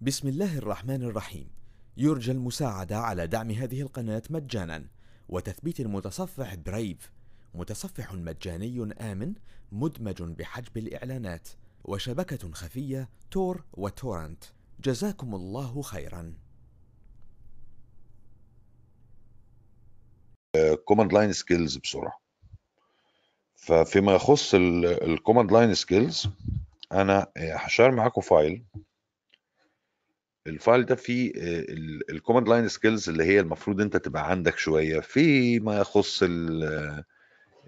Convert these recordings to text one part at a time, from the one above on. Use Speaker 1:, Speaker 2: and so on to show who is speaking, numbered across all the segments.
Speaker 1: بسم الله الرحمن الرحيم. يرجى المساعدة على دعم هذه القناة مجانا. وتثبيت المتصفح Brave متصفح مجاني آمن مدمج بحجب الإعلانات. وشبكة خفية Tor و torrent. جزاكم الله خيرا.
Speaker 2: command line skills بسرعة. ففيما يخص ال command line skills أنا هشار معاكم file ال file ده فيه ال command line skills اللي هي المفروض انت تبقى عندك شوية في ما يخص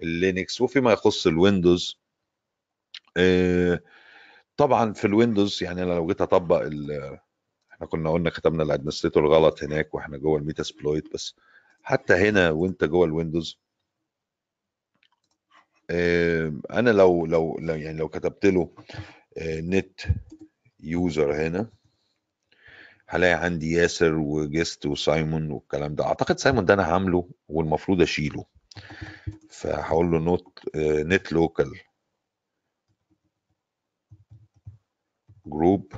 Speaker 2: ال Linux وفيما يخص ال Windows طبعا في ال Windows يعني أنا لو جيت أطبق إحنا كنا قلنا كتبنا ال administrator غلط هناك وإحنا جوه ال Metasploit بس. حتى هنا وإنت جوه ال Windows أنا لو لو يعني لو كتبت له net user هنا. هلاقي عندي ياسر و guest وسايمون والكلام ده. أعتقد سايمون ده أنا عامله والمفروض أشيله. فهقول له not net local. group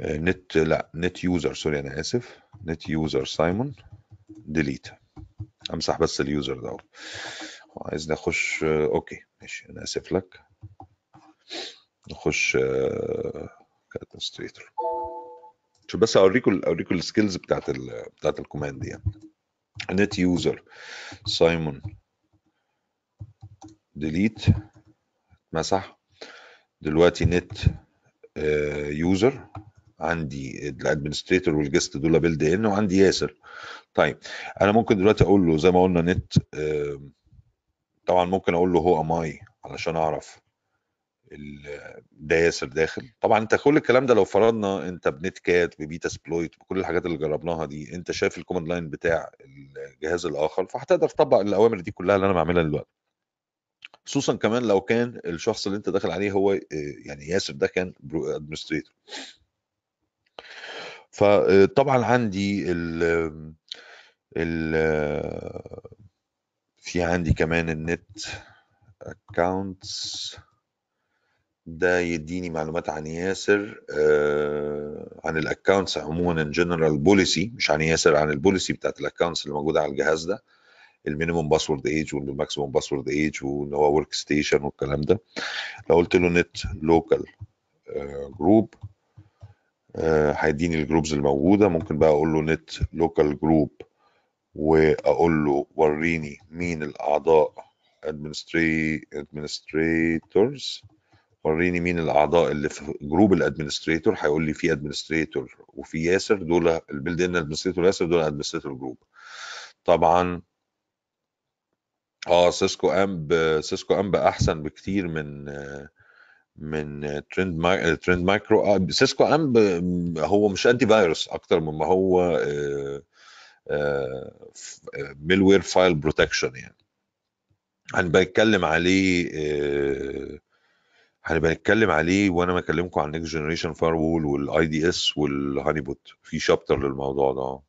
Speaker 2: net لا net user sorry أنا آسف. net user سايمون delete. أمسح بس ال user ده عايزني أخش okay ماشي أنا آسف لك. نخش ك administrator شوف بس أوريكم أوريكم ال skills بتاعت ال بتاعت ال command دي. يعني net user سايمون delete مسح دلوقتي نت user عندي ال administrator وال guest دول built in وعندي ياسر. طيب أنا ممكن دلوقتي أقول له زي ما قلنا نت طبعا ممكن أقول له who am I علشان أعرف. ده ياسر داخل. طبعا أنت كل الكلام ده لو فرضنا أنت ب Netcat ب Metasploit بكل الحاجات اللي جربناها دي أنت شايف ال command line بتاع الجهاز الآخر فهتقدر تطبق الأوامر دي كلها اللي أنا بعملها دلوقتي. خصوصا كمان لو كان الشخص اللي أنت داخل عليه هو يعني ياسر ده كان administrator فطبعا عندي ال ال في عندي كمان ال net accounts ده يديني معلومات عن ياسر آه عن ال accounts عموما in general policy مش عن ياسر عن ال policy بتاعت ال accounts اللي موجودة على الجهاز ده ال minimum password age وال maximum password age وإن هو workstation والكلام ده. لو قلت له net local group هيديني ال groups الموجودة. ممكن بقى أقول له net local group وأقول له وريني مين الأعضاء administrators. وريني مين الأعضاء اللي في group ال administrator هيقول لي في administrator وفي ياسر دول ال built in administrator ياسر دول administrator group طبعا آه Cisco AMP Cisco AMP احسن بكتير من من Trend Mi... Trend Micro آه Cisco AMP هو مش antivirus أكتر مما هو آه malware file protection يعني. هنبقى نتكلم عليه آه هنبقى نتكلم عليه وأنا بكلمكم عن next generation firewall وال IDS وال honeypot في chapter للموضوع ده.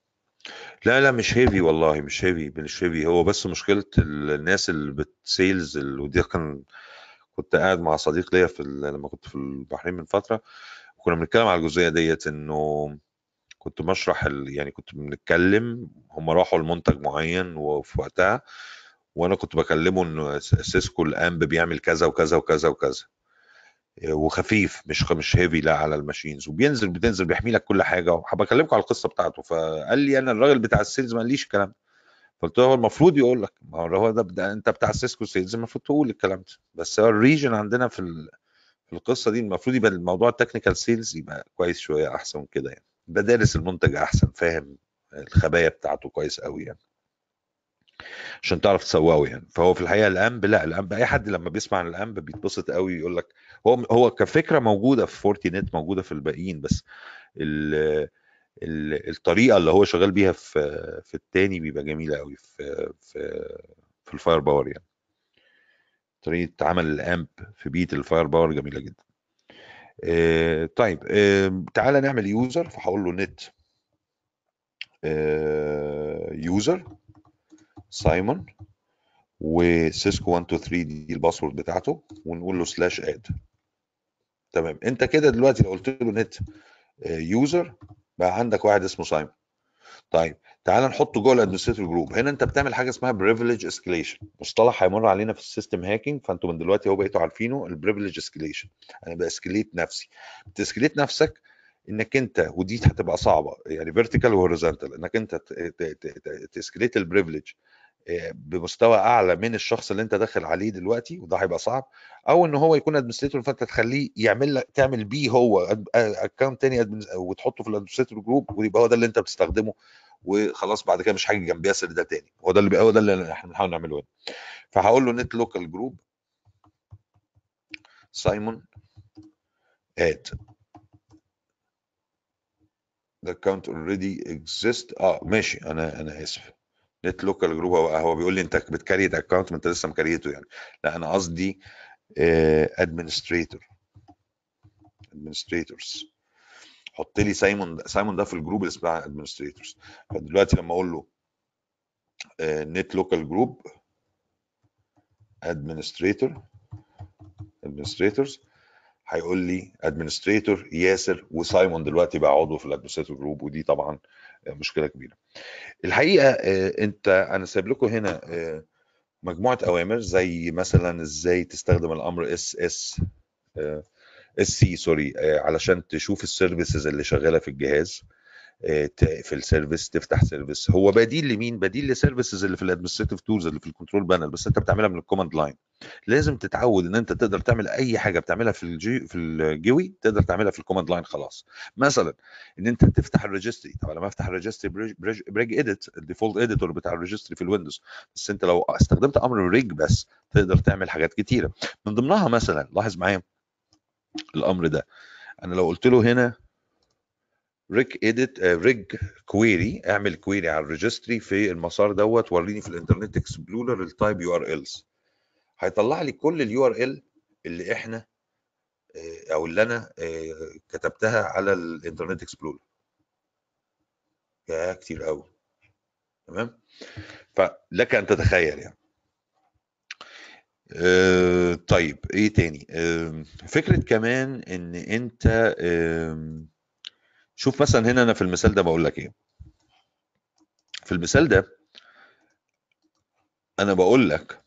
Speaker 2: لا لا مش هيفي والله مش هيفي مش هيفي هو بس مشكلة الناس اللي بتسيلز ودي كان كنت قاعد مع صديق ليا في لما كنت في البحرين من فترة وكنا بنتكلم على الجزئية ديت إنه كنت بشرح. يعني كنت بنتكلم هم راحوا لمنتج معين وفي وقتها وأنا كنت بكلمه إنه سيسكو الأمب بيعمل كذا وكذا وكذا وكذا. وخفيف مش مش هيفي لا على الماشينز. وبينزل بتنزل بيحمي لك كل حاجة. وهبكلمكم على القصة بتاعته. فقال لي أنا الراجل بتاع السيلز ما قاليش الكلام ده. قلت له هو المفروض يقول لك. ما هو ده, ده أنت بتاع سيسكو سيلز المفروض تقول الكلام ده. بس هو الريجن عندنا في. في القصة دي المفروض يبقى الموضوع التكنيكال سيلز يبقى كويس شوية أحسن من كده يعني. يبقى دارس المنتج أحسن فاهم الخبايا بتاعته كويس قوي يعني. عشان تعرف تسوقه يعني. فهو في الحقيقة الأمب لا الأمب أي حد لما بيسمع عن الأمب بيتبسط قوي يقول لك هو هو كفكرة موجودة في فورتي نت موجودة في الباقيين بس ال ال الطريقة اللي هو شغال بيها في في التاني بيبقى جميلة قوي في في في الفاير باور يعني. طريقة عمل الأمب في بيت الفاير باور جميلة جدا. آه طيب آه تعالى نعمل يوزر فهقول له نت آه يوزر سايمون وسيسكو 123 دي الباسورد بتاعته ونقول له سلاش اد تمام. انت كده دلوقتي لو قلت له نت يوزر بقى عندك واحد اسمه سايمون طيب تعال نحطه جوه الادمنستريتور جروب هنا انت بتعمل حاجة اسمها بريفليج اسكليشن مصطلح هيمر علينا في السيستم هاكينج فانتوا من دلوقتي هو بقيتوا عارفينه البريفليج اسكليشن أنا باسكليت نفسي. بتسكليت نفسك انك انت ودي هتبقى صعبة يعني فيرتيكال وهوريزونتال انك انت تسكليت البريفليج بمستوى أعلى من الشخص اللي أنت داخل عليه دلوقتي وده هيبقى صعب أو إن هو يكون ادمنستريتور فانت تخليه يعمل لك تعمل بيه هو اكونت تاني وتحطه في الادمنستريتور جروب ويبقى هو ده اللي أنت بتستخدمه وخلاص بعد كده مش حاجة جنبيها سر ده تاني. هو ده اللي هو ده اللي إحنا بنحاول نعمله هنا. فهقول له نت لوكال جروب سايمون اد the already exist. آه ماشي. أنا أنا آسف. نت لوكال جروب هو هو بيقول لي أنت بتكريت اكونت ما أنت لسه مكريته يعني. لا أنا قصدي ادمنستريتور ادمنستريتورز حط لي سايمون سايمون ده في الجروب اللي اسمها ادمنستريتورز فدلوقتي لما أقول له نت لوكال جروب ادمنستريتور ادمنستريتورز هيقول لي ادمنستريتور ياسر وسايمون دلوقتي بقى عضو في الادمنستريتور جروب ودي طبعا مشكلة كبيرة. الحقيقة أنت أنا سايب لكم هنا مجموعة أوامر زي مثلا إزاي تستخدم الأمر إس إس إس سي سوري علشان تشوف السيرفيسز اللي شغالة في الجهاز. تقفل سيرفيس تفتح سيرفيس. هو بديل لمين؟ بديل لسيرفيسز اللي في الادمنستريتيف تولز اللي في الكنترول بانل بس انت بتعملها من الكوماند لاين لازم تتعود ان انت تقدر تعمل اي حاجة بتعملها في الجي في الجوي تقدر تعملها في الكوماند لاين خلاص. مثلا ان انت تفتح الريجستري. طب لما افتح الريجستري بريج, بريج اديت الديفولت اديتور بتاع الريجستري في الويندوز. بس انت لو استخدمت أمر ريج بس تقدر تعمل حاجات كتيرة. من ضمنها مثلا لاحظ معايا الامر ده. أنا لو قلت له هنا ريك اديت ريج كويري اعمل كويري على الريجستري في المسار دوت وريني في الانترنت اكسبلورر التايب يو آر إلز. هيطلع لي كل اليو آر إل اللي إحنا أو اللي أنا كتبتها على الانترنت اكسبلورر. يا كتير قوي. تمام؟ فلك أن تتخيل يعني. طيب إيه تاني؟ فكرة كمان إن أنت شوف مثلا هنا أنا في المثال ده بقول لك إيه. في المثال ده أنا بقول لك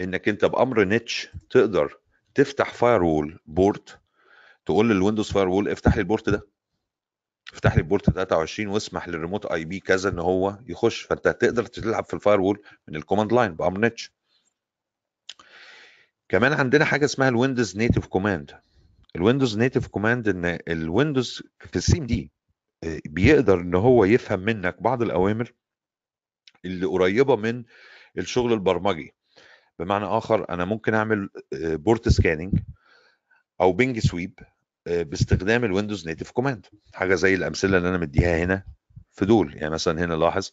Speaker 2: إنك أنت بأمر نتش تقدر تفتح فاير وول بورت تقول للويندوز فاير وول افتح لي البورت ده. افتح لي البورت 23 واسمح للريموت آي بي كذا إن هو يخش. فأنت تقدر تلعب في الفاير وول من الكوماند لاين بأمر نتش كمان عندنا حاجة اسمها الويندوز نيتف كوماند. الويندوز نيتف كوماند إن الويندوز في السيم دي بيقدر إن هو يفهم منك بعض الأوامر اللي قريبة من الشغل البرمجي. بمعنى آخر أنا ممكن أعمل بورت سكاننج أو بينج سويب باستخدام الويندوز نيتف كوماند. حاجة زي الأمثلة اللي أنا مديها هنا في دول. يعني مثلا هنا لاحظ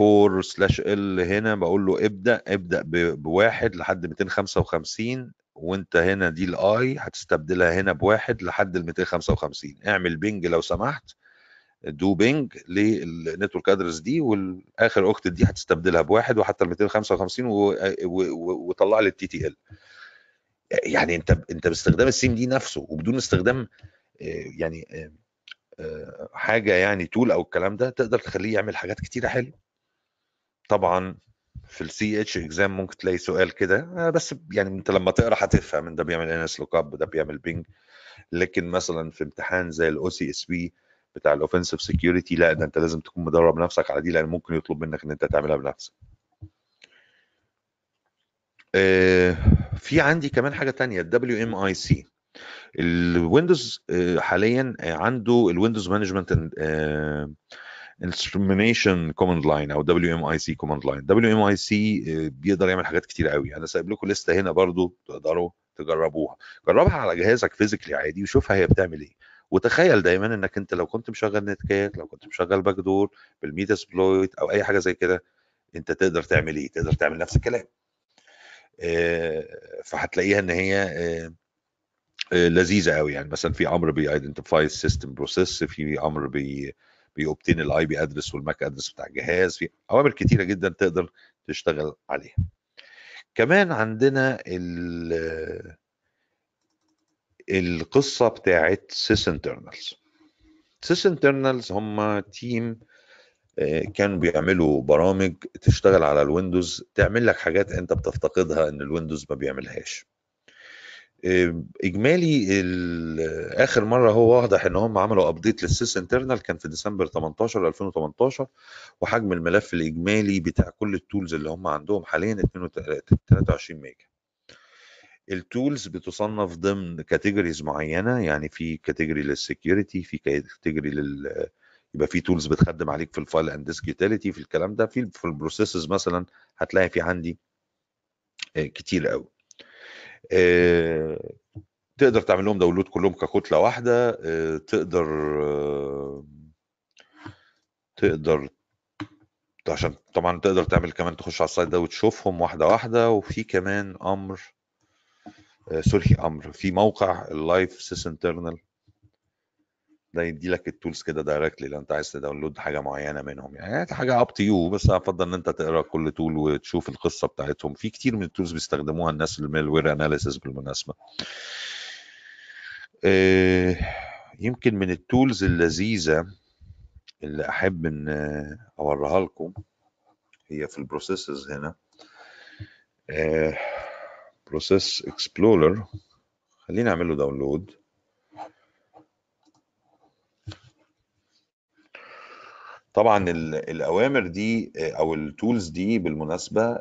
Speaker 2: 4 سلاش ال هنا بقول له ابدأ ابدأ بواحد لحد 255 وانت هنا دي الاي هتستبدلها هنا بواحد لحد ال 255 اعمل بينج لو سمحت. دو بينج للنتورك ادرس دي والآخر اخت دي هتستبدلها بواحد وحتى ال 255 وطلع لي التي تي ال يعني انت انت باستخدام السيم دي نفسه وبدون استخدام يعني حاجة يعني تول أو الكلام ده تقدر تخليه يعمل حاجات كتيرة حلوة. طبعا في السي اتش اكزام ممكن تلاقي سؤال كده. بس يعني انت لما تقرأ هتفهم ده بيعمل ان اس لوك اب ده بيعمل بينج. لكن مثلا في امتحان زي الاو سي اس بي بتاع الاوفنسيف سكيورتي لا ده انت لازم تكون مدرب نفسك على دي لأن ممكن يطلب منك إن أنت تعملها بنفسك. آه في عندي كمان حاجة تانية الدبليو ام اي سي الويندوز حاليا عنده الويندوز مانجمنت انسترومنيشن كوماند لاين أو دبليو ام اي سي كوماند لاين دبليو ام اي سي بيقدر يعمل حاجات كتير قوي. أنا سايب لكم لستة هنا برضو تقدروا تجربوها. جربها على جهازك physically عادي وشوفها هي بتعمل إيه. وتخيل دايما إنك أنت لو كنت مشغل netcat لو كنت مشغل backdoor بال Metasploit أو أي حاجة زي كده أنت تقدر تعمل إيه؟ تقدر تعمل نفس الكلام. فهتلاقيها إن هي لذيذة قوي. يعني مثلا في أمر بي identify ال system process في أمر بي بي obtain ال IP address وال MAC address بتاع الجهاز في أوامر كتيرة جدا تقدر تشتغل عليها. كمان عندنا ال القصة بتاعت Sysinternals Sysinternals هم team كانوا بيعملوا برامج تشتغل على ال Windows تعمل لك حاجات أنت بتفتقدها إن ال Windows ما بيعملهاش. إجمالي آخر مرة هو واضح إن هم عملوا update لل Sysinternals كان في ديسمبر 18 2018 وحجم الملف الإجمالي بتاع كل ال tools اللي هم عندهم حاليا 23 ميجا. ال tools بتصنف ضمن categories معينة يعني في category لل security في category لل يبقى في tools بتخدم عليك في ال file and disk utility في الكلام ده في في ال processes مثلا هتلاقي في عندي كتير قوي. تقدر تعمل لهم download كلهم ككتلة واحدة تقدر تقدر عشان طبعا تقدر تعمل كمان تخش على ال site ده وتشوفهم واحدة واحدة وفي كمان أمر sorry أمر في موقع ال live Sysinternals ده يدي لك ال tools كده directly لو انت عايز ت download حاجة معينة منهم. يعني حاجة up to you بس افضل إن انت تقرأ كل tool وتشوف القصة بتاعتهم. في كتير من ال tools بيستخدموها الناس ال malware analysis بالمناسبة. يمكن من ال tools اللذيذة اللي أحب إن أوريها لكم هي في ال processes هنا. Process Explorer. خليني أعمل له download طبعا الأوامر دي أو ال tools دي بالمناسبة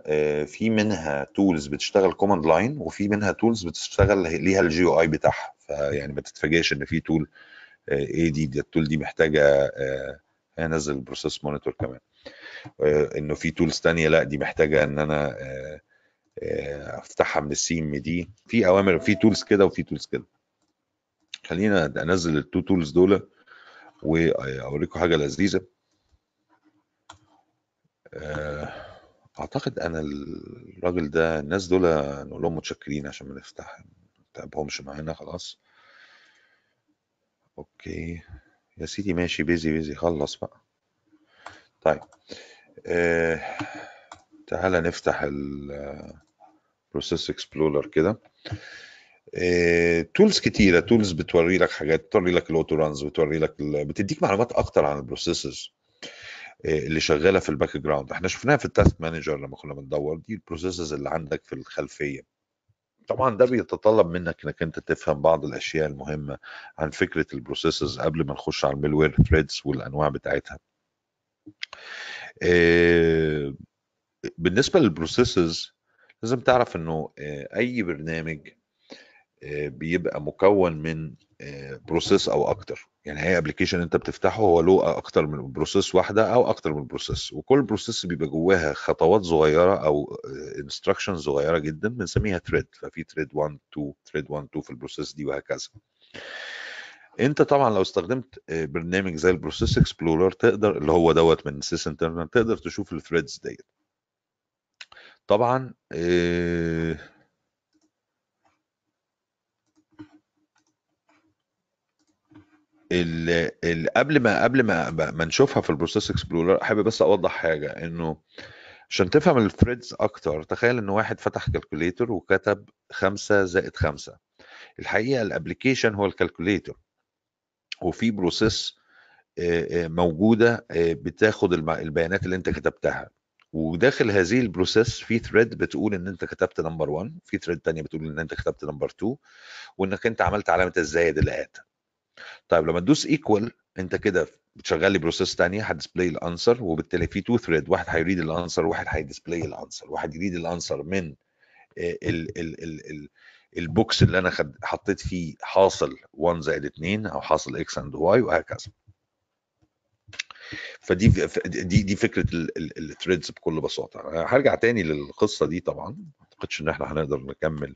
Speaker 2: في منها tools بتشتغل command line وفي منها tools بتشتغل ليها ال GUI بتاعها. فيعني ما تتفاجئش إن في tool إيه دي, دي ال tool دي محتاجة انزل ال Process Monitor كمان. إنه في tools تانية لأ دي محتاجة إن أنا أفتحها من ال CMD. في أوامر في tools كده وفي tools كده. خلينا أنزل ال two tools دول واوريكم حاجة لذيذة. أعتقد أنا الراجل ده الناس دول نقول لهم متشكرين عشان ما نفتح ما نتعبهمش معانا خلاص. Okay. يا سيدي ماشي busy busy خلص بقى. طيب. آه تعالى نفتح ال Process Explorer كده. tools كتيرة tools بتوري لك حاجات بتوري لك ال Autoruns بتوري لك بتديك معلومات أكتر عن ال processes اللي شغالة في ال background. إحنا شفناها في ال Task Manager لما كنا بندور. دي ال processes اللي عندك في الخلفية. طبعا ده بيتطلب منك إنك أنت تفهم بعض الأشياء المهمة عن فكرة ال processes قبل ما نخش على ال malware threads والأنواع بتاعتها. بالنسبة لل processes لازم تعرف إنه أي برنامج بيبقى مكون من process أو أكتر. يعني هي application أنت بتفتحه هو له أكتر من process واحدة أو أكتر من process وكل process بيبقى جواها خطوات صغيرة أو instruction صغيرة جدا بنسميها thread ففي thread 1 2 thread 1 2 في ال process دي وهكذا. أنت طبعا لو استخدمت برنامج زي ال Process Explorer تقدر اللي هو دوت من Sysinternals تقدر تشوف ال threads ديت. طبعا آه ال قبل ما قبل ما ما نشوفها في ال Process Explorer احب بس أوضح حاجة إنه عشان تفهم ال threads أكتر تخيل ان واحد فتح calculator وكتب 5 زائد 5 الحقيقة ال application هو ال calculator وفي process موجودة بتاخد البيانات اللي أنت كتبتها. وداخل هذه ال process في thread بتقول إن أنت كتبت number 1 في thread تانية بتقول إن أنت كتبت number 2 وإنك أنت عملت علامة الزائد اللي add طيب لما تدوس equal انت كده بتشغل لي process ثانية هت display ال answer وبالتالي في two thread واحد هي read ال answer وواحد هي display ال answer واحد ي read ال answer من ال ال ال ال ال box اللي أنا حطيت فيه حاصل 1 زائد 2 أو حاصل X and Y وهكذا. فدي دي دي فكرة ال threads بكل بساطة. هرجع تاني للقصة دي طبعا. ما أعتقدش إن إحنا هنقدر نكمل